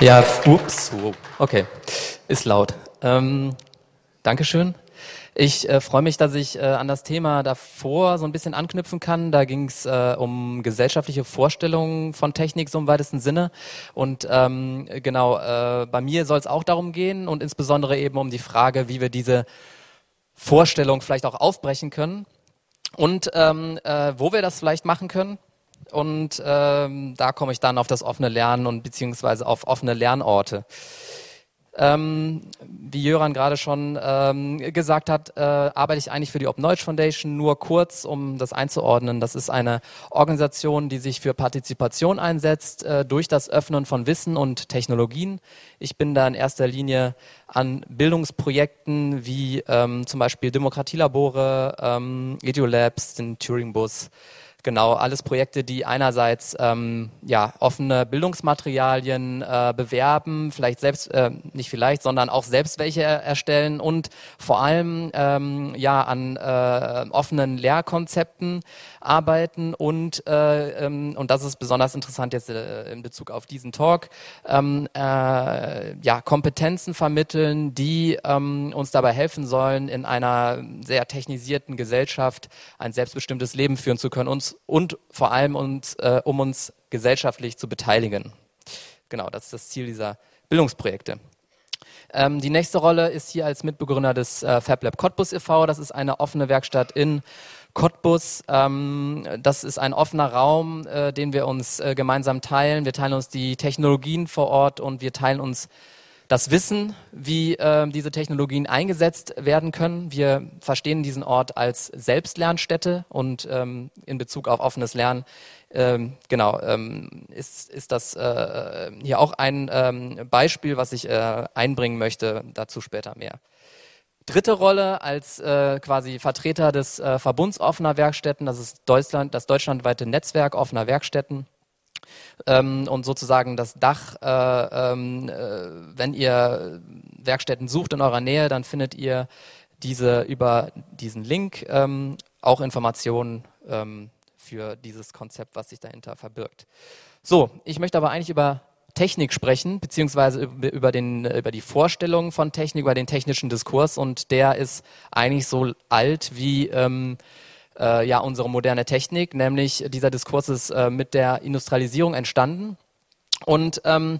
Ja, ups, okay, ist laut. Ähm, Dankeschön. Ich äh, freue mich, dass ich äh, an das Thema davor so ein bisschen anknüpfen kann. Da ging es äh, um gesellschaftliche Vorstellungen von Technik so im weitesten Sinne. Und ähm, genau, äh, bei mir soll es auch darum gehen und insbesondere eben um die Frage, wie wir diese Vorstellung vielleicht auch aufbrechen können und ähm, äh, wo wir das vielleicht machen können und ähm, da komme ich dann auf das offene Lernen und beziehungsweise auf offene Lernorte. Ähm, wie Jöran gerade schon ähm, gesagt hat, äh, arbeite ich eigentlich für die Open Knowledge Foundation. Nur kurz, um das einzuordnen. Das ist eine Organisation, die sich für Partizipation einsetzt äh, durch das Öffnen von Wissen und Technologien. Ich bin da in erster Linie an Bildungsprojekten wie ähm, zum Beispiel Demokratielabore, ähm, Ediolabs, den Turing-Bus, Genau, alles Projekte, die einerseits ähm, ja, offene Bildungsmaterialien äh, bewerben, vielleicht selbst, äh, nicht vielleicht, sondern auch selbst welche erstellen und vor allem ähm, ja, an äh, offenen Lehrkonzepten arbeiten und, äh, ähm, und das ist besonders interessant jetzt äh, in Bezug auf diesen Talk, ähm, äh, ja, Kompetenzen vermitteln, die ähm, uns dabei helfen sollen, in einer sehr technisierten Gesellschaft ein selbstbestimmtes Leben führen zu können uns, und vor allem uns, äh, um uns gesellschaftlich zu beteiligen. Genau, das ist das Ziel dieser Bildungsprojekte. Ähm, die nächste Rolle ist hier als Mitbegründer des äh, FabLab Cottbus e.V. Das ist eine offene Werkstatt in Cottbus. Ähm, das ist ein offener Raum, äh, den wir uns äh, gemeinsam teilen. Wir teilen uns die Technologien vor Ort und wir teilen uns das Wissen, wie äh, diese Technologien eingesetzt werden können. Wir verstehen diesen Ort als Selbstlernstätte und ähm, in Bezug auf offenes Lernen ähm, genau, ähm, ist, ist das äh, hier auch ein ähm, Beispiel, was ich äh, einbringen möchte, dazu später mehr. Dritte Rolle als äh, quasi Vertreter des äh, Verbunds offener Werkstätten, das ist Deutschland, das deutschlandweite Netzwerk offener Werkstätten. Ähm, und sozusagen das Dach, äh, ähm, äh, wenn ihr Werkstätten sucht in eurer Nähe, dann findet ihr diese über diesen Link ähm, auch Informationen ähm, für dieses Konzept, was sich dahinter verbirgt. So, ich möchte aber eigentlich über Technik sprechen, beziehungsweise über, den, über die Vorstellung von Technik, über den technischen Diskurs und der ist eigentlich so alt wie ähm, äh, ja, unsere moderne Technik, nämlich dieser Diskurs ist äh, mit der Industrialisierung entstanden und ähm,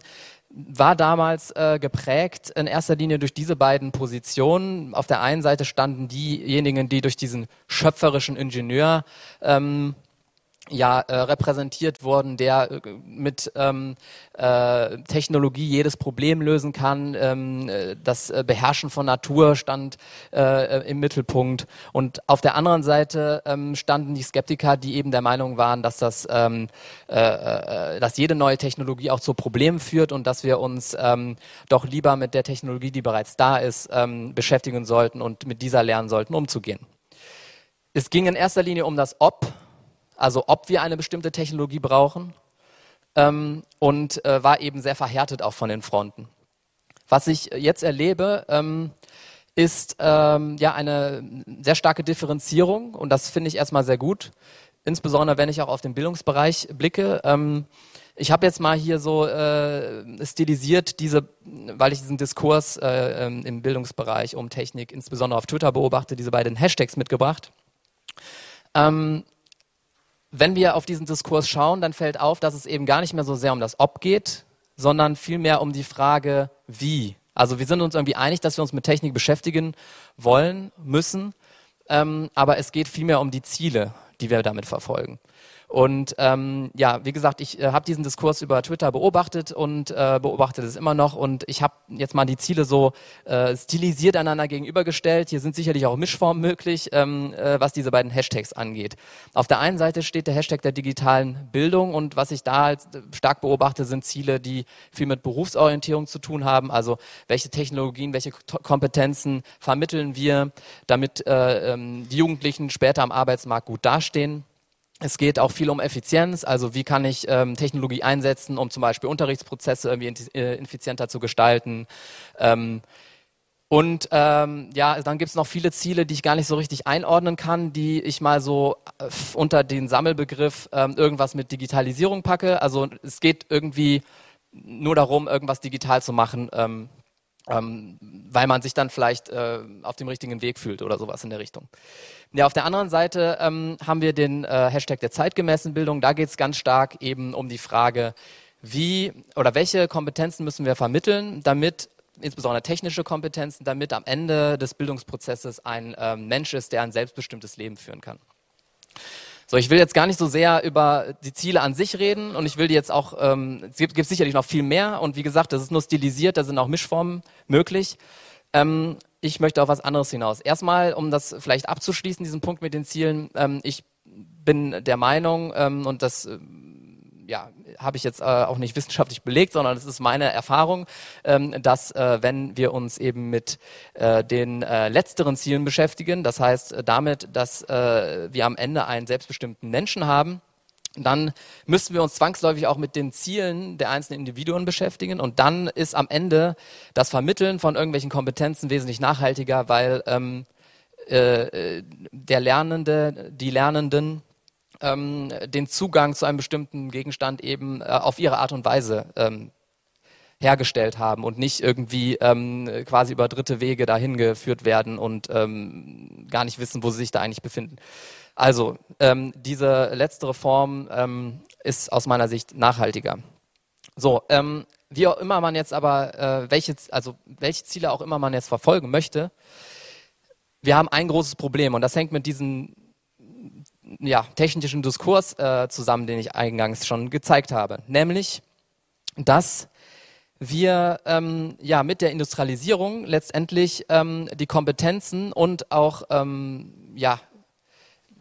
war damals äh, geprägt in erster Linie durch diese beiden Positionen. Auf der einen Seite standen diejenigen, die durch diesen schöpferischen Ingenieur ähm, ja äh, repräsentiert worden, der äh, mit ähm, äh, Technologie jedes Problem lösen kann. Ähm, äh, das äh, Beherrschen von Natur stand äh, im Mittelpunkt. Und auf der anderen Seite ähm, standen die Skeptiker, die eben der Meinung waren, dass das, ähm, dass jede neue Technologie auch zu Problemen führt und dass wir uns ähm, doch lieber mit der Technologie, die bereits da ist, ähm, beschäftigen sollten und mit dieser lernen sollten, umzugehen. Es ging in erster Linie um das Ob also ob wir eine bestimmte Technologie brauchen ähm, und äh, war eben sehr verhärtet auch von den Fronten. Was ich jetzt erlebe, ähm, ist ähm, ja eine sehr starke Differenzierung und das finde ich erstmal sehr gut, insbesondere wenn ich auch auf den Bildungsbereich blicke. Ähm, ich habe jetzt mal hier so äh, stilisiert, diese, weil ich diesen Diskurs äh, ähm, im Bildungsbereich um Technik, insbesondere auf Twitter beobachte, diese beiden Hashtags mitgebracht. Ähm, wenn wir auf diesen Diskurs schauen, dann fällt auf, dass es eben gar nicht mehr so sehr um das Ob geht, sondern vielmehr um die Frage, wie. Also wir sind uns irgendwie einig, dass wir uns mit Technik beschäftigen wollen, müssen, ähm, aber es geht vielmehr um die Ziele, die wir damit verfolgen. Und ähm, ja, wie gesagt, ich äh, habe diesen Diskurs über Twitter beobachtet und äh, beobachtet es immer noch. Und ich habe jetzt mal die Ziele so äh, stilisiert einander gegenübergestellt. Hier sind sicherlich auch Mischformen möglich, ähm, äh, was diese beiden Hashtags angeht. Auf der einen Seite steht der Hashtag der digitalen Bildung und was ich da als stark beobachte, sind Ziele, die viel mit Berufsorientierung zu tun haben. Also welche Technologien, welche Kompetenzen vermitteln wir, damit äh, ähm, die Jugendlichen später am Arbeitsmarkt gut dastehen. Es geht auch viel um Effizienz, also wie kann ich ähm, Technologie einsetzen, um zum Beispiel Unterrichtsprozesse irgendwie äh, effizienter zu gestalten. Ähm, und ähm, ja, dann gibt es noch viele Ziele, die ich gar nicht so richtig einordnen kann, die ich mal so äh, unter den Sammelbegriff ähm, irgendwas mit Digitalisierung packe. Also es geht irgendwie nur darum, irgendwas digital zu machen, ähm, ähm, weil man sich dann vielleicht äh, auf dem richtigen Weg fühlt oder sowas in der Richtung. Ja, auf der anderen Seite ähm, haben wir den äh, Hashtag der zeitgemäßen Bildung. Da geht es ganz stark eben um die Frage, wie oder welche Kompetenzen müssen wir vermitteln, damit insbesondere technische Kompetenzen, damit am Ende des Bildungsprozesses ein ähm, Mensch ist, der ein selbstbestimmtes Leben führen kann. So, ich will jetzt gar nicht so sehr über die Ziele an sich reden und ich will die jetzt auch, ähm, es gibt, gibt sicherlich noch viel mehr und wie gesagt, das ist nur stilisiert, da sind auch Mischformen möglich. Ähm, ich möchte auf was anderes hinaus. Erstmal, um das vielleicht abzuschließen, diesen Punkt mit den Zielen. Ähm, ich bin der Meinung, ähm, und das äh, ja, habe ich jetzt äh, auch nicht wissenschaftlich belegt, sondern es ist meine Erfahrung, ähm, dass äh, wenn wir uns eben mit äh, den äh, letzteren Zielen beschäftigen, das heißt äh, damit, dass äh, wir am Ende einen selbstbestimmten Menschen haben, dann müssen wir uns zwangsläufig auch mit den Zielen der einzelnen Individuen beschäftigen. Und dann ist am Ende das Vermitteln von irgendwelchen Kompetenzen wesentlich nachhaltiger, weil ähm, äh, der Lernende, die Lernenden ähm, den Zugang zu einem bestimmten Gegenstand eben äh, auf ihre Art und Weise ähm, hergestellt haben und nicht irgendwie ähm, quasi über dritte Wege dahin geführt werden und ähm, gar nicht wissen, wo sie sich da eigentlich befinden. Also, ähm, diese letzte Reform ähm, ist aus meiner Sicht nachhaltiger. So, ähm, wie auch immer man jetzt aber, äh, welche, also welche Ziele auch immer man jetzt verfolgen möchte, wir haben ein großes Problem und das hängt mit diesem ja, technischen Diskurs äh, zusammen, den ich eingangs schon gezeigt habe. Nämlich, dass wir ähm, ja mit der Industrialisierung letztendlich ähm, die Kompetenzen und auch ähm, ja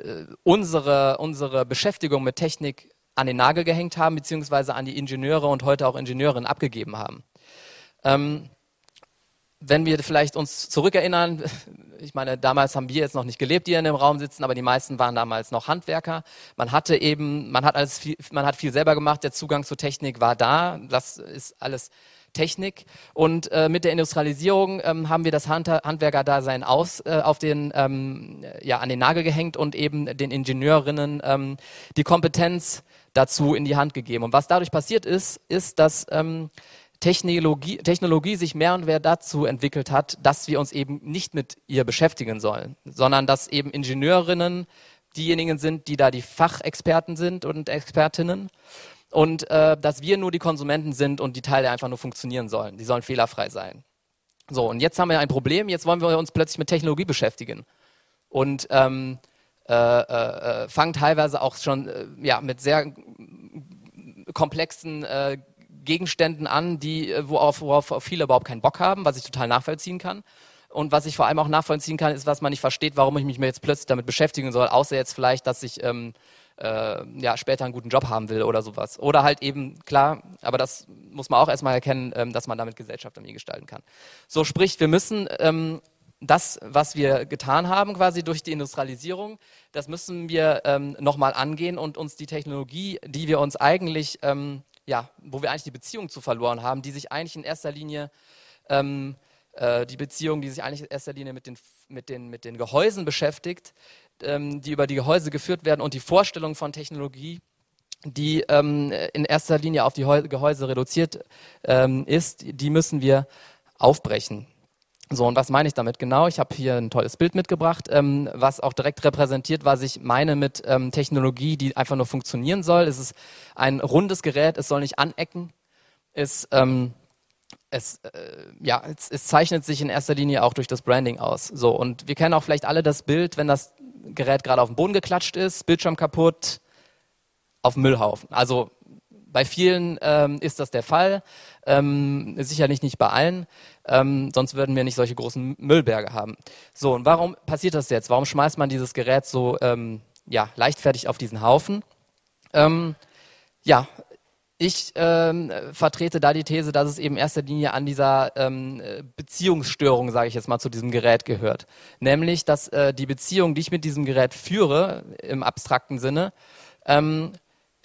äh, unsere, unsere Beschäftigung mit Technik an den Nagel gehängt haben, beziehungsweise an die Ingenieure und heute auch Ingenieurinnen abgegeben haben. Wenn wir vielleicht uns zurückerinnern, ich meine, damals haben wir jetzt noch nicht gelebt, die in dem Raum sitzen, aber die meisten waren damals noch Handwerker. Man hatte eben, man hat alles viel, man hat viel selber gemacht, der Zugang zur Technik war da. Das ist alles Technik. Und äh, mit der Industrialisierung ähm, haben wir das Hand Handwerkerdasein aus, äh, auf den, ähm, ja, an den Nagel gehängt und eben den Ingenieurinnen ähm, die Kompetenz dazu in die Hand gegeben. Und was dadurch passiert ist, ist, dass ähm, Technologie, Technologie sich mehr und mehr dazu entwickelt hat, dass wir uns eben nicht mit ihr beschäftigen sollen, sondern dass eben Ingenieurinnen diejenigen sind, die da die Fachexperten sind und Expertinnen und äh, dass wir nur die Konsumenten sind und die Teile einfach nur funktionieren sollen. Die sollen fehlerfrei sein. So, und jetzt haben wir ein Problem, jetzt wollen wir uns plötzlich mit Technologie beschäftigen. Und ähm, äh, äh, äh fangen teilweise auch schon äh, ja, mit sehr komplexen äh, Gegenständen an, die, äh, worauf, worauf viele überhaupt keinen Bock haben, was ich total nachvollziehen kann. Und was ich vor allem auch nachvollziehen kann, ist, was man nicht versteht, warum ich mich jetzt plötzlich damit beschäftigen soll, außer jetzt vielleicht, dass ich ähm, äh, ja, später einen guten Job haben will oder sowas. Oder halt eben, klar, aber das muss man auch erstmal erkennen, ähm, dass man damit Gesellschaft irgendwie gestalten kann. So sprich, wir müssen ähm, das, was wir getan haben quasi durch die Industrialisierung, das müssen wir ähm, nochmal angehen und uns die Technologie, die wir uns eigentlich, ähm, ja, wo wir eigentlich die Beziehung zu verloren haben, die sich eigentlich in erster Linie ähm, äh, die Beziehung, die sich eigentlich in erster Linie mit den, mit den, mit den Gehäusen beschäftigt, ähm, die über die Gehäuse geführt werden und die Vorstellung von Technologie, die ähm, in erster Linie auf die Gehäuse reduziert ähm, ist, die müssen wir aufbrechen. So, und was meine ich damit genau? Ich habe hier ein tolles Bild mitgebracht, ähm, was auch direkt repräsentiert, was ich meine mit ähm, Technologie, die einfach nur funktionieren soll. Es ist ein rundes Gerät, es soll nicht anecken. Es, ähm, es, äh, ja, es, es zeichnet sich in erster Linie auch durch das Branding aus. So, und wir kennen auch vielleicht alle das Bild, wenn das Gerät gerade auf den Boden geklatscht ist, Bildschirm kaputt, auf Müllhaufen. Also bei vielen ähm, ist das der Fall, ähm, sicherlich nicht bei allen, ähm, sonst würden wir nicht solche großen Müllberge haben. So, und warum passiert das jetzt? Warum schmeißt man dieses Gerät so ähm, ja, leichtfertig auf diesen Haufen? Ähm, ja, ich ähm, vertrete da die These, dass es eben in erster Linie an dieser ähm, Beziehungsstörung, sage ich jetzt mal, zu diesem Gerät gehört. Nämlich, dass äh, die Beziehung, die ich mit diesem Gerät führe, im abstrakten Sinne, ähm,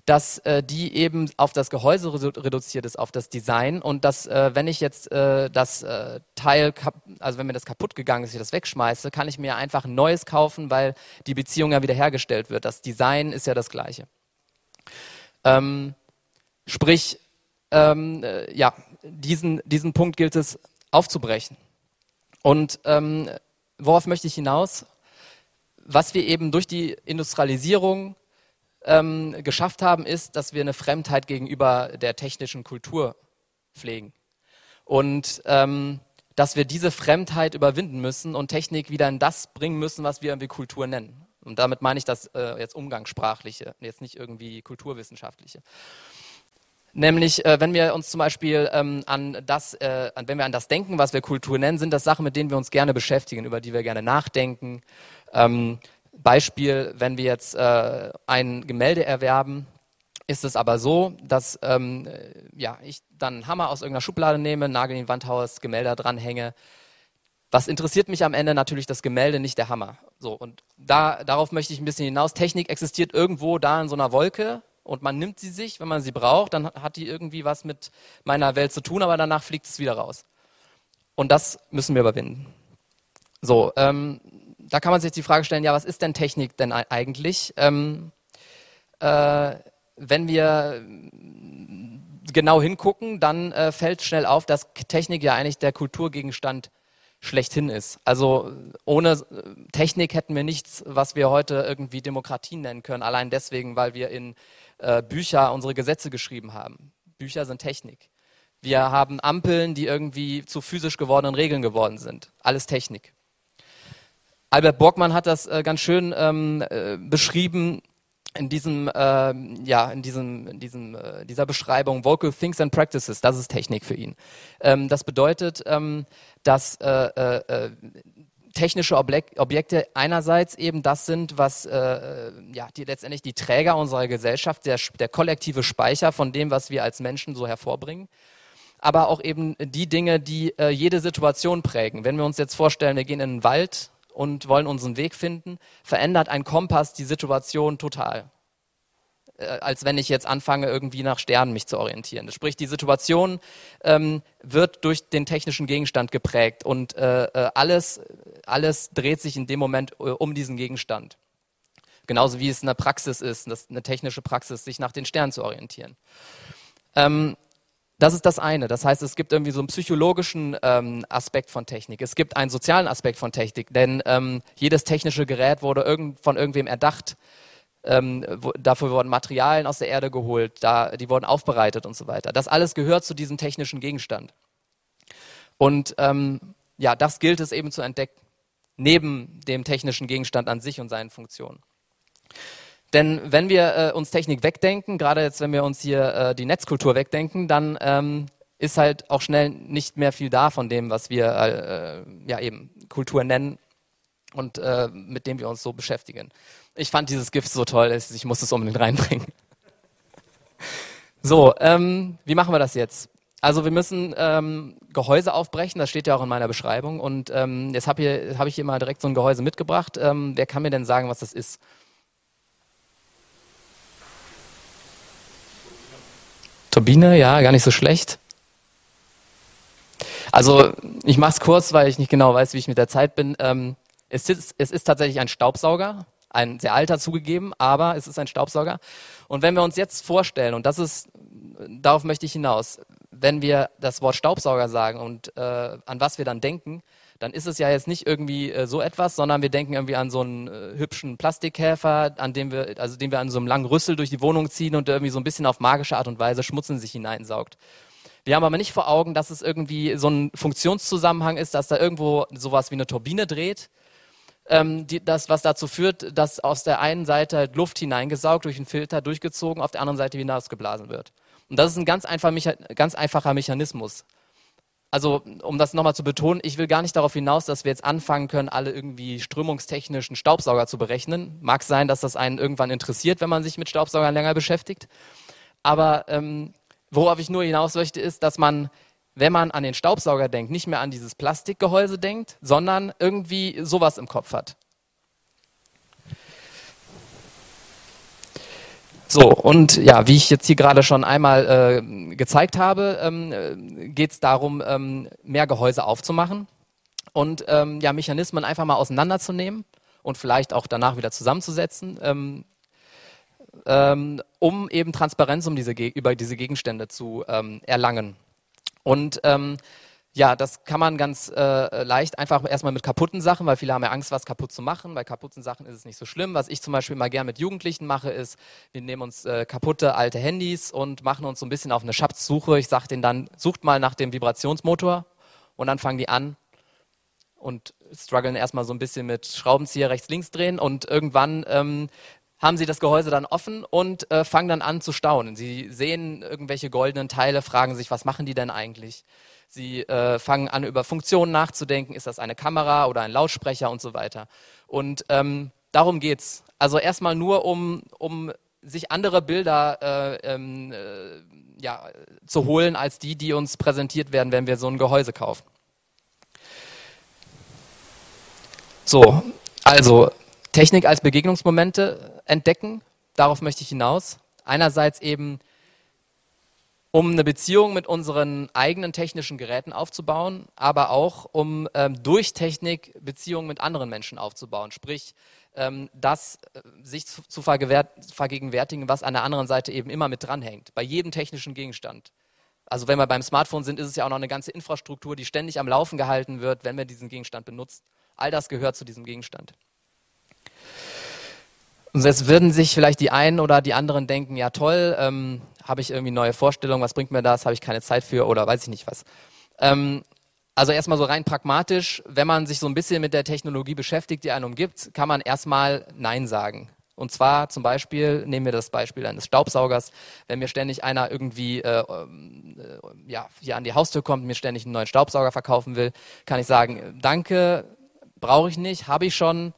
dass äh, die eben auf das Gehäuse reduziert ist, auf das Design und dass, äh, wenn ich jetzt äh, das äh, Teil, also wenn mir das kaputt gegangen ist, ich das wegschmeiße, kann ich mir einfach ein neues kaufen, weil die Beziehung ja wiederhergestellt wird. Das Design ist ja das gleiche. Ähm, Sprich, ähm, äh, ja, diesen, diesen Punkt gilt es aufzubrechen. Und ähm, worauf möchte ich hinaus? Was wir eben durch die Industrialisierung ähm, geschafft haben, ist, dass wir eine Fremdheit gegenüber der technischen Kultur pflegen. Und ähm, dass wir diese Fremdheit überwinden müssen und Technik wieder in das bringen müssen, was wir irgendwie Kultur nennen. Und damit meine ich das äh, jetzt umgangssprachliche, jetzt nicht irgendwie kulturwissenschaftliche. Nämlich, äh, wenn wir uns zum Beispiel ähm, an das, äh, wenn wir an das denken, was wir Kultur nennen, sind das Sachen, mit denen wir uns gerne beschäftigen, über die wir gerne nachdenken. Ähm, Beispiel, wenn wir jetzt äh, ein Gemälde erwerben, ist es aber so, dass ähm, äh, ja, ich dann einen Hammer aus irgendeiner Schublade nehme, Nagel in die Wand haue, Gemälde dranhänge. Was interessiert mich am Ende natürlich das Gemälde, nicht der Hammer. So, und da, darauf möchte ich ein bisschen hinaus. Technik existiert irgendwo da in so einer Wolke, und man nimmt sie sich, wenn man sie braucht, dann hat die irgendwie was mit meiner Welt zu tun, aber danach fliegt es wieder raus. Und das müssen wir überwinden. So, ähm, da kann man sich die Frage stellen, ja, was ist denn Technik denn eigentlich? Ähm, äh, wenn wir genau hingucken, dann äh, fällt schnell auf, dass Technik ja eigentlich der Kulturgegenstand schlechthin ist. Also ohne Technik hätten wir nichts, was wir heute irgendwie Demokratie nennen können. Allein deswegen, weil wir in äh, Bücher unsere Gesetze geschrieben haben. Bücher sind Technik. Wir haben Ampeln, die irgendwie zu physisch gewordenen Regeln geworden sind. Alles Technik. Albert Borgmann hat das äh, ganz schön ähm, äh, beschrieben in diesem, äh, ja, in diesem, in diesem, äh, dieser Beschreibung. Vocal Things and Practices, das ist Technik für ihn. Ähm, das bedeutet, ähm, dass äh, äh, technische Objekte einerseits eben das sind, was äh, ja, die letztendlich die Träger unserer Gesellschaft, der, der kollektive Speicher von dem, was wir als Menschen so hervorbringen aber auch eben die Dinge, die äh, jede Situation prägen. Wenn wir uns jetzt vorstellen, wir gehen in den Wald und wollen unseren Weg finden, verändert ein Kompass die Situation total. Äh, als wenn ich jetzt anfange, irgendwie nach Sternen mich zu orientieren. Sprich, die Situation ähm, wird durch den technischen Gegenstand geprägt und äh, äh, alles, alles dreht sich in dem Moment äh, um diesen Gegenstand. Genauso wie es in der Praxis ist, eine technische Praxis, sich nach den Sternen zu orientieren. Ähm, das ist das eine. Das heißt, es gibt irgendwie so einen psychologischen ähm, Aspekt von Technik. Es gibt einen sozialen Aspekt von Technik, denn ähm, jedes technische Gerät wurde irgend, von irgendwem erdacht ähm, wo, dafür wurden Materialien aus der Erde geholt, da, die wurden aufbereitet und so weiter. Das alles gehört zu diesem technischen Gegenstand. Und ähm, ja, das gilt es eben zu entdecken, neben dem technischen Gegenstand an sich und seinen Funktionen. Denn wenn wir äh, uns Technik wegdenken, gerade jetzt, wenn wir uns hier äh, die Netzkultur wegdenken, dann ähm, ist halt auch schnell nicht mehr viel da von dem, was wir äh, ja eben Kultur nennen und äh, mit dem wir uns so beschäftigen. Ich fand dieses Gift so toll, ich muss es unbedingt reinbringen. So, ähm, wie machen wir das jetzt? Also wir müssen ähm, Gehäuse aufbrechen, das steht ja auch in meiner Beschreibung. Und ähm, jetzt habe hab ich hier mal direkt so ein Gehäuse mitgebracht. Ähm, wer kann mir denn sagen, was das ist? Turbine, ja, gar nicht so schlecht. Also ich mache es kurz, weil ich nicht genau weiß, wie ich mit der Zeit bin. Ähm, es ist, es ist tatsächlich ein Staubsauger, ein sehr alter zugegeben, aber es ist ein Staubsauger. Und wenn wir uns jetzt vorstellen, und das ist, darauf möchte ich hinaus, wenn wir das Wort Staubsauger sagen und äh, an was wir dann denken, dann ist es ja jetzt nicht irgendwie äh, so etwas, sondern wir denken irgendwie an so einen äh, hübschen Plastikkäfer, an dem wir, also den wir an so einem langen Rüssel durch die Wohnung ziehen und irgendwie so ein bisschen auf magische Art und Weise Schmutz in sich hineinsaugt. Wir haben aber nicht vor Augen, dass es irgendwie so ein Funktionszusammenhang ist, dass da irgendwo sowas wie eine Turbine dreht ähm, die, das, was dazu führt, dass aus der einen Seite Luft hineingesaugt, durch einen Filter durchgezogen, auf der anderen Seite wieder ausgeblasen wird. Und das ist ein ganz, einfach, ganz einfacher Mechanismus. Also, um das nochmal zu betonen, ich will gar nicht darauf hinaus, dass wir jetzt anfangen können, alle irgendwie strömungstechnischen Staubsauger zu berechnen. Mag sein, dass das einen irgendwann interessiert, wenn man sich mit Staubsaugern länger beschäftigt. Aber ähm, worauf ich nur hinaus möchte, ist, dass man, wenn man an den Staubsauger denkt, nicht mehr an dieses Plastikgehäuse denkt, sondern irgendwie sowas im Kopf hat. So, und ja, wie ich jetzt hier gerade schon einmal äh, gezeigt habe, ähm, äh, geht es darum, ähm, mehr Gehäuse aufzumachen und ähm, ja, Mechanismen einfach mal auseinanderzunehmen und vielleicht auch danach wieder zusammenzusetzen, ähm, ähm, um eben Transparenz um diese, über diese Gegenstände zu ähm, erlangen. Und ja, das kann man ganz äh, leicht einfach erstmal mit kaputten Sachen, weil viele haben ja Angst, was kaputt zu machen. Bei kaputten Sachen ist es nicht so schlimm. Was ich zum Beispiel mal gern mit Jugendlichen mache, ist, wir nehmen uns äh, kaputte alte Handys und machen uns so ein bisschen auf eine Schatzsuche. Ich sage denen dann, sucht mal nach dem Vibrationsmotor und dann fangen die an und strugglen erstmal so ein bisschen mit Schraubenzieher rechts, links drehen und irgendwann ähm, haben sie das Gehäuse dann offen und äh, fangen dann an zu staunen. Sie sehen irgendwelche goldenen Teile, fragen sich, was machen die denn eigentlich? Sie äh, fangen an, über Funktionen nachzudenken. Ist das eine Kamera oder ein Lautsprecher und so weiter. Und ähm, darum geht's. Also erstmal nur, um, um sich andere Bilder äh, ähm, äh, ja, zu holen, als die, die uns präsentiert werden, wenn wir so ein Gehäuse kaufen. So, also Technik als Begegnungsmomente entdecken, darauf möchte ich hinaus. Einerseits eben um eine Beziehung mit unseren eigenen technischen Geräten aufzubauen, aber auch um ähm, durch Technik Beziehungen mit anderen Menschen aufzubauen. Sprich, ähm, das äh, sich zu, zu vergegenwärtigen, was an der anderen Seite eben immer mit dranhängt, bei jedem technischen Gegenstand. Also wenn wir beim Smartphone sind, ist es ja auch noch eine ganze Infrastruktur, die ständig am Laufen gehalten wird, wenn wir diesen Gegenstand benutzen. All das gehört zu diesem Gegenstand. Und jetzt würden sich vielleicht die einen oder die anderen denken, ja toll, ähm, habe ich irgendwie neue Vorstellungen, was bringt mir das, habe ich keine Zeit für oder weiß ich nicht was. Ähm, also erstmal so rein pragmatisch, wenn man sich so ein bisschen mit der Technologie beschäftigt, die einen umgibt, kann man erstmal Nein sagen. Und zwar zum Beispiel, nehmen wir das Beispiel eines Staubsaugers, wenn mir ständig einer irgendwie äh, äh, ja, hier an die Haustür kommt und mir ständig einen neuen Staubsauger verkaufen will, kann ich sagen, danke, brauche ich nicht, habe ich schon,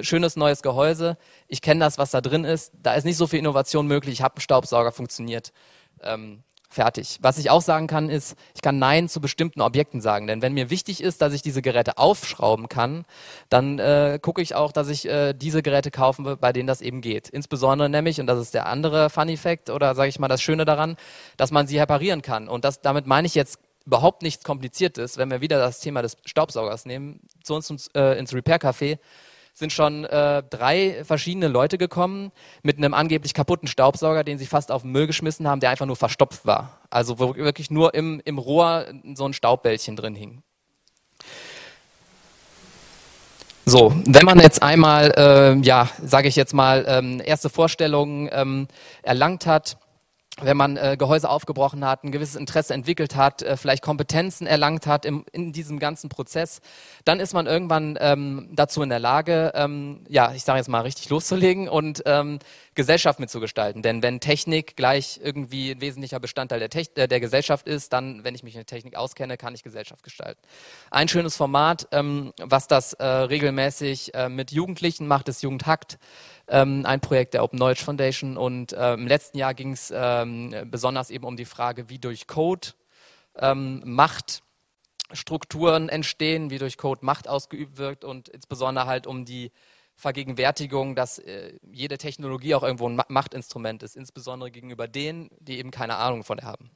schönes neues Gehäuse, ich kenne das, was da drin ist, da ist nicht so viel Innovation möglich, ich habe einen Staubsauger, funktioniert. Ähm, fertig. Was ich auch sagen kann, ist, ich kann Nein zu bestimmten Objekten sagen. Denn wenn mir wichtig ist, dass ich diese Geräte aufschrauben kann, dann äh, gucke ich auch, dass ich äh, diese Geräte kaufe, bei denen das eben geht. Insbesondere nämlich, und das ist der andere Funny Fact oder sage ich mal das Schöne daran, dass man sie reparieren kann. Und das, damit meine ich jetzt überhaupt nichts Kompliziertes, wenn wir wieder das Thema des Staubsaugers nehmen, zu uns äh, ins Repair Café sind schon äh, drei verschiedene Leute gekommen mit einem angeblich kaputten Staubsauger, den sie fast auf den Müll geschmissen haben, der einfach nur verstopft war. Also wo wirklich nur im, im Rohr so ein Staubbällchen drin hing. So, wenn man jetzt einmal, äh, ja, sage ich jetzt mal, ähm, erste Vorstellungen ähm, erlangt hat, wenn man äh, Gehäuse aufgebrochen hat, ein gewisses Interesse entwickelt hat, äh, vielleicht Kompetenzen erlangt hat im, in diesem ganzen Prozess, dann ist man irgendwann ähm, dazu in der Lage, ähm, ja, ich sage jetzt mal richtig loszulegen und ähm, Gesellschaft mitzugestalten. Denn wenn Technik gleich irgendwie ein wesentlicher Bestandteil der, Techn äh, der Gesellschaft ist, dann, wenn ich mich mit Technik auskenne, kann ich Gesellschaft gestalten. Ein schönes Format, ähm, was das äh, regelmäßig äh, mit Jugendlichen macht, ist Jugendhackt ähm, ein Projekt der Open Knowledge Foundation. Und äh, im letzten Jahr ging es ähm, besonders eben um die Frage, wie durch Code ähm, Machtstrukturen entstehen, wie durch Code Macht ausgeübt wird und insbesondere halt um die Vergegenwärtigung, dass äh, jede Technologie auch irgendwo ein Machtinstrument ist, insbesondere gegenüber denen, die eben keine Ahnung von haben.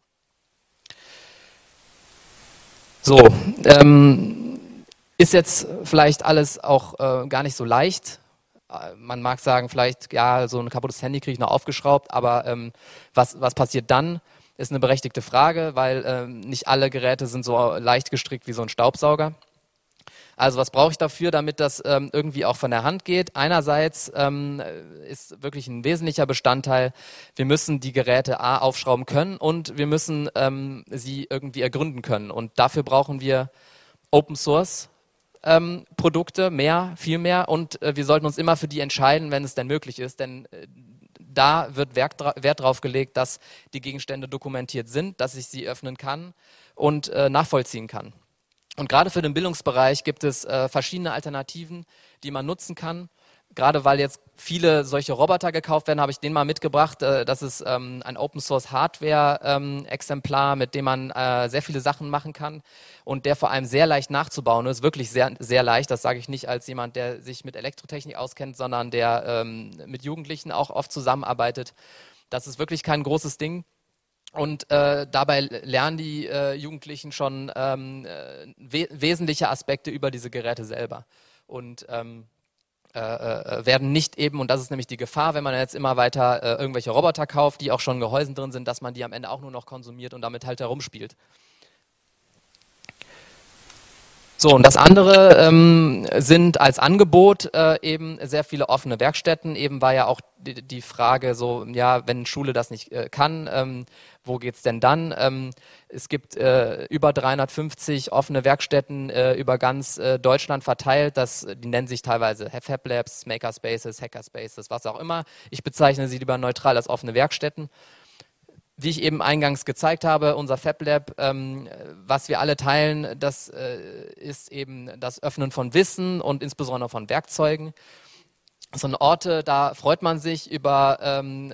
So, ähm, ist jetzt vielleicht alles auch äh, gar nicht so leicht, man mag sagen, vielleicht, ja, so ein kaputtes Handy kriege ich noch aufgeschraubt, aber ähm, was, was passiert dann, ist eine berechtigte Frage, weil ähm, nicht alle Geräte sind so leicht gestrickt wie so ein Staubsauger. Also was brauche ich dafür, damit das ähm, irgendwie auch von der Hand geht? Einerseits ähm, ist wirklich ein wesentlicher Bestandteil, wir müssen die Geräte A aufschrauben können und wir müssen ähm, sie irgendwie ergründen können. Und dafür brauchen wir Open Source ähm, Produkte, mehr, viel mehr. Und äh, wir sollten uns immer für die entscheiden, wenn es denn möglich ist. Denn äh, da wird Wert, Wert drauf gelegt, dass die Gegenstände dokumentiert sind, dass ich sie öffnen kann und äh, nachvollziehen kann. Und gerade für den Bildungsbereich gibt es äh, verschiedene Alternativen, die man nutzen kann gerade weil jetzt viele solche Roboter gekauft werden, habe ich den mal mitgebracht. Äh, das ist ähm, ein Open Source Hardware ähm, Exemplar, mit dem man äh, sehr viele Sachen machen kann und der vor allem sehr leicht nachzubauen ist. Wirklich sehr, sehr leicht. Das sage ich nicht als jemand, der sich mit Elektrotechnik auskennt, sondern der ähm, mit Jugendlichen auch oft zusammenarbeitet. Das ist wirklich kein großes Ding. Und äh, dabei lernen die äh, Jugendlichen schon ähm, äh, we wesentliche Aspekte über diese Geräte selber. Und ähm, äh, äh, werden nicht eben, und das ist nämlich die Gefahr, wenn man jetzt immer weiter äh, irgendwelche Roboter kauft, die auch schon Gehäusen drin sind, dass man die am Ende auch nur noch konsumiert und damit halt herumspielt. So, und das andere ähm, sind als Angebot äh, eben sehr viele offene Werkstätten. Eben war ja auch die, die Frage so, ja, wenn Schule das nicht äh, kann, ähm, wo geht's denn dann? Ähm, es gibt äh, über 350 offene Werkstätten äh, über ganz äh, Deutschland verteilt. Das, die nennen sich teilweise Fab Labs, Makerspaces, Hackerspaces, was auch immer. Ich bezeichne sie lieber neutral als offene Werkstätten wie ich eben eingangs gezeigt habe, unser FabLab, ähm, was wir alle teilen, das äh, ist eben das Öffnen von Wissen und insbesondere von Werkzeugen. So eine Orte, da freut man sich über ähm,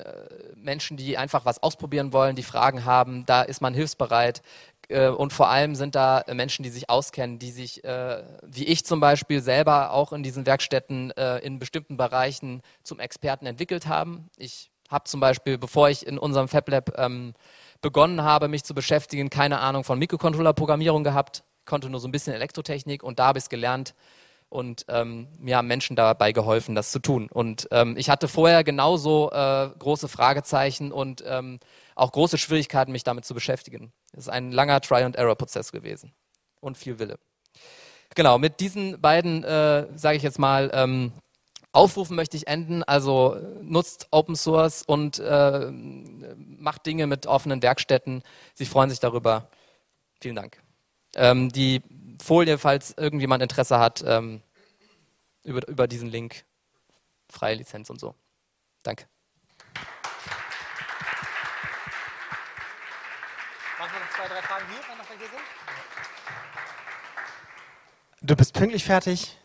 Menschen, die einfach was ausprobieren wollen, die Fragen haben, da ist man hilfsbereit. Äh, und vor allem sind da Menschen, die sich auskennen, die sich, äh, wie ich zum Beispiel, selber auch in diesen Werkstätten äh, in bestimmten Bereichen zum Experten entwickelt haben. Ich habe zum Beispiel, bevor ich in unserem FabLab ähm, begonnen habe, mich zu beschäftigen, keine Ahnung von Mikrocontroller-Programmierung gehabt, konnte nur so ein bisschen Elektrotechnik und da habe ich es gelernt und ähm, mir haben Menschen dabei geholfen, das zu tun. Und ähm, ich hatte vorher genauso äh, große Fragezeichen und ähm, auch große Schwierigkeiten, mich damit zu beschäftigen. Es ist ein langer Try-and-Error-Prozess gewesen und viel Wille. Genau, mit diesen beiden, äh, sage ich jetzt mal, ähm, Aufrufen möchte ich enden, also nutzt Open Source und äh, macht Dinge mit offenen Werkstätten. Sie freuen sich darüber. Vielen Dank. Ähm, die Folie, falls irgendjemand Interesse hat, ähm, über, über diesen Link, freie Lizenz und so. Danke. Machen wir noch zwei, drei Fragen hier, wenn noch welche sind? Du bist pünktlich fertig.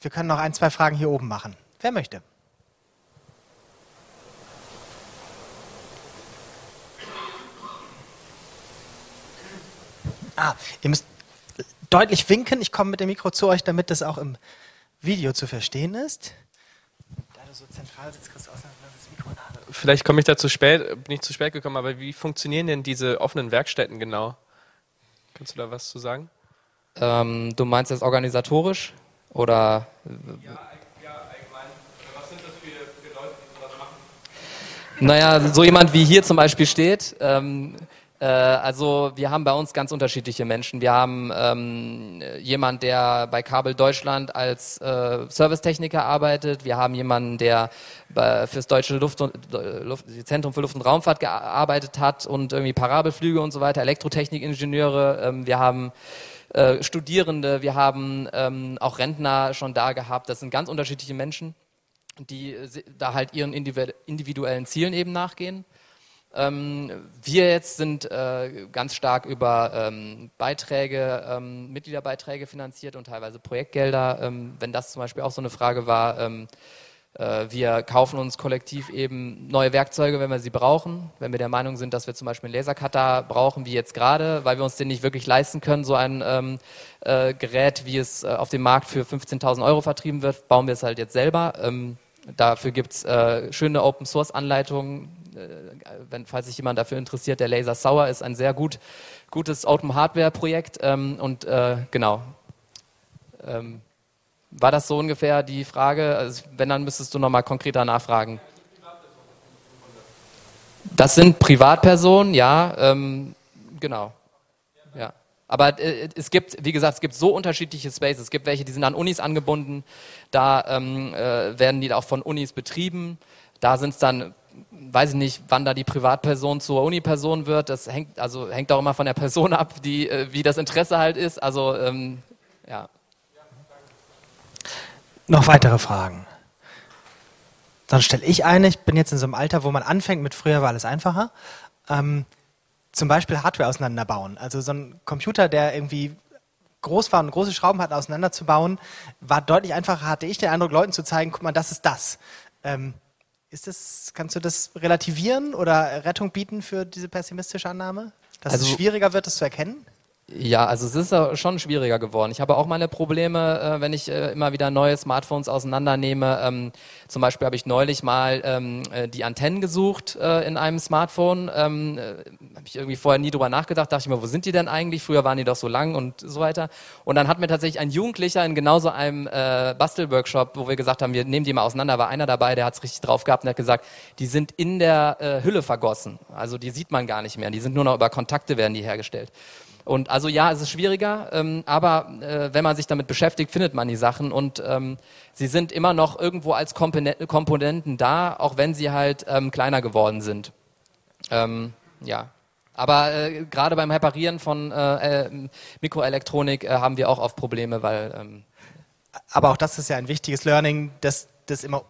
Wir können noch ein, zwei Fragen hier oben machen. Wer möchte? Ah, ihr müsst deutlich winken. Ich komme mit dem Mikro zu euch, damit das auch im Video zu verstehen ist. Da du so zentral sitzt, kriegst du aus das Mikro nah. Vielleicht komme ich da zu spät, bin ich zu spät gekommen, aber wie funktionieren denn diese offenen Werkstätten genau? Kannst du da was zu sagen? Ähm, du meinst das organisatorisch? Oder. Das für, für machen? Naja, so jemand wie hier zum Beispiel steht. Ähm, äh, also wir haben bei uns ganz unterschiedliche Menschen. Wir haben ähm, jemand, der bei Kabel Deutschland als äh, Servicetechniker arbeitet. Wir haben jemanden, der bei, fürs deutsche Luft und, Luft, Zentrum für Luft- und Raumfahrt gearbeitet hat und irgendwie Parabelflüge und so weiter, Elektrotechnikingenieure. Ähm, wir haben äh, Studierende, wir haben ähm, auch Rentner schon da gehabt. Das sind ganz unterschiedliche Menschen, die äh, da halt ihren individuellen Zielen eben nachgehen. Ähm, wir jetzt sind äh, ganz stark über ähm, Beiträge, ähm, Mitgliederbeiträge finanziert und teilweise Projektgelder. Ähm, wenn das zum Beispiel auch so eine Frage war, ähm, äh, wir kaufen uns kollektiv eben neue Werkzeuge, wenn wir sie brauchen. Wenn wir der Meinung sind, dass wir zum Beispiel einen Lasercutter brauchen, wie jetzt gerade, weil wir uns den nicht wirklich leisten können, so ein ähm, äh, Gerät, wie es äh, auf dem Markt für 15.000 Euro vertrieben wird, bauen wir es halt jetzt selber. Ähm, dafür gibt es äh, schöne Open-Source-Anleitungen. Äh, wenn, falls sich jemand dafür interessiert, der Laser Sauer ist ein sehr gut, gutes Open-Hardware-Projekt. Ähm, und äh, genau. Ähm, war das so ungefähr die Frage? Also wenn, dann müsstest du nochmal konkreter nachfragen. Das sind Privatpersonen, ja, ähm, genau. Ja. Aber äh, es gibt, wie gesagt, es gibt so unterschiedliche Spaces. Es gibt welche, die sind an Unis angebunden, da ähm, äh, werden die auch von Unis betrieben. Da sind es dann, weiß ich nicht, wann da die Privatperson zur Uni-Person wird. Das hängt, also hängt auch immer von der Person ab, die, äh, wie das Interesse halt ist. Also ähm, ja. Noch weitere Fragen? Dann stelle ich eine. Ich bin jetzt in so einem Alter, wo man anfängt mit früher war alles einfacher. Ähm, zum Beispiel Hardware auseinanderbauen. Also so ein Computer, der irgendwie groß war und große Schrauben hat, auseinanderzubauen, war deutlich einfacher, hatte ich den Eindruck, Leuten zu zeigen, guck mal, das ist das. Ähm, ist das, kannst du das relativieren oder Rettung bieten für diese pessimistische Annahme? Dass also, es schwieriger wird, das zu erkennen? Ja, also es ist schon schwieriger geworden. Ich habe auch meine Probleme, äh, wenn ich äh, immer wieder neue Smartphones auseinandernehme. Ähm, zum Beispiel habe ich neulich mal ähm, äh, die Antennen gesucht in einem Smartphone. Ähm, habe ich irgendwie vorher nie drüber nachgedacht. Dachte ich mir, wo sind die denn eigentlich? Früher waren die doch so lang und so weiter. Und dann hat mir tatsächlich ein Jugendlicher in genauso einem Bastelworkshop, wo wir gesagt haben, wir nehmen die mal auseinander, war einer dabei, der hat es richtig drauf gehabt und hat gesagt, die sind in der Hülle vergossen. Also die sieht man gar nicht mehr. Die sind nur noch über Kontakte werden die hergestellt. Und also ja, es ist schwieriger, ähm, aber äh, wenn man sich damit beschäftigt, findet man die Sachen und ähm, sie sind immer noch irgendwo als Komponenten da, auch wenn sie halt ähm, kleiner geworden sind. Ähm, ja. Aber äh, gerade beim Reparieren von äh, äh, Mikroelektronik äh, haben wir auch oft Probleme, weil. Ähm, aber auch das ist ja ein wichtiges Learning, dass das immer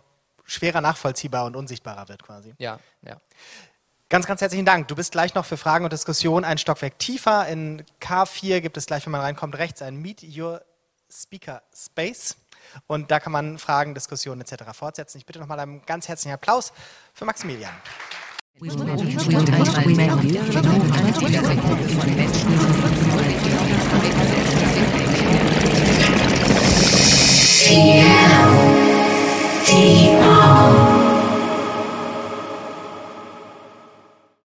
schwerer nachvollziehbar und unsichtbarer wird quasi. Ja, ja. Ganz, ganz herzlichen Dank. Du bist gleich noch für Fragen und Diskussionen ein Stockwerk tiefer. In K4 gibt es gleich, wenn man reinkommt, rechts ein Meet Your Speaker Space. Und da kann man Fragen, Diskussionen etc. fortsetzen. Ich bitte nochmal einen ganz herzlichen Applaus für Maximilian. Yeah.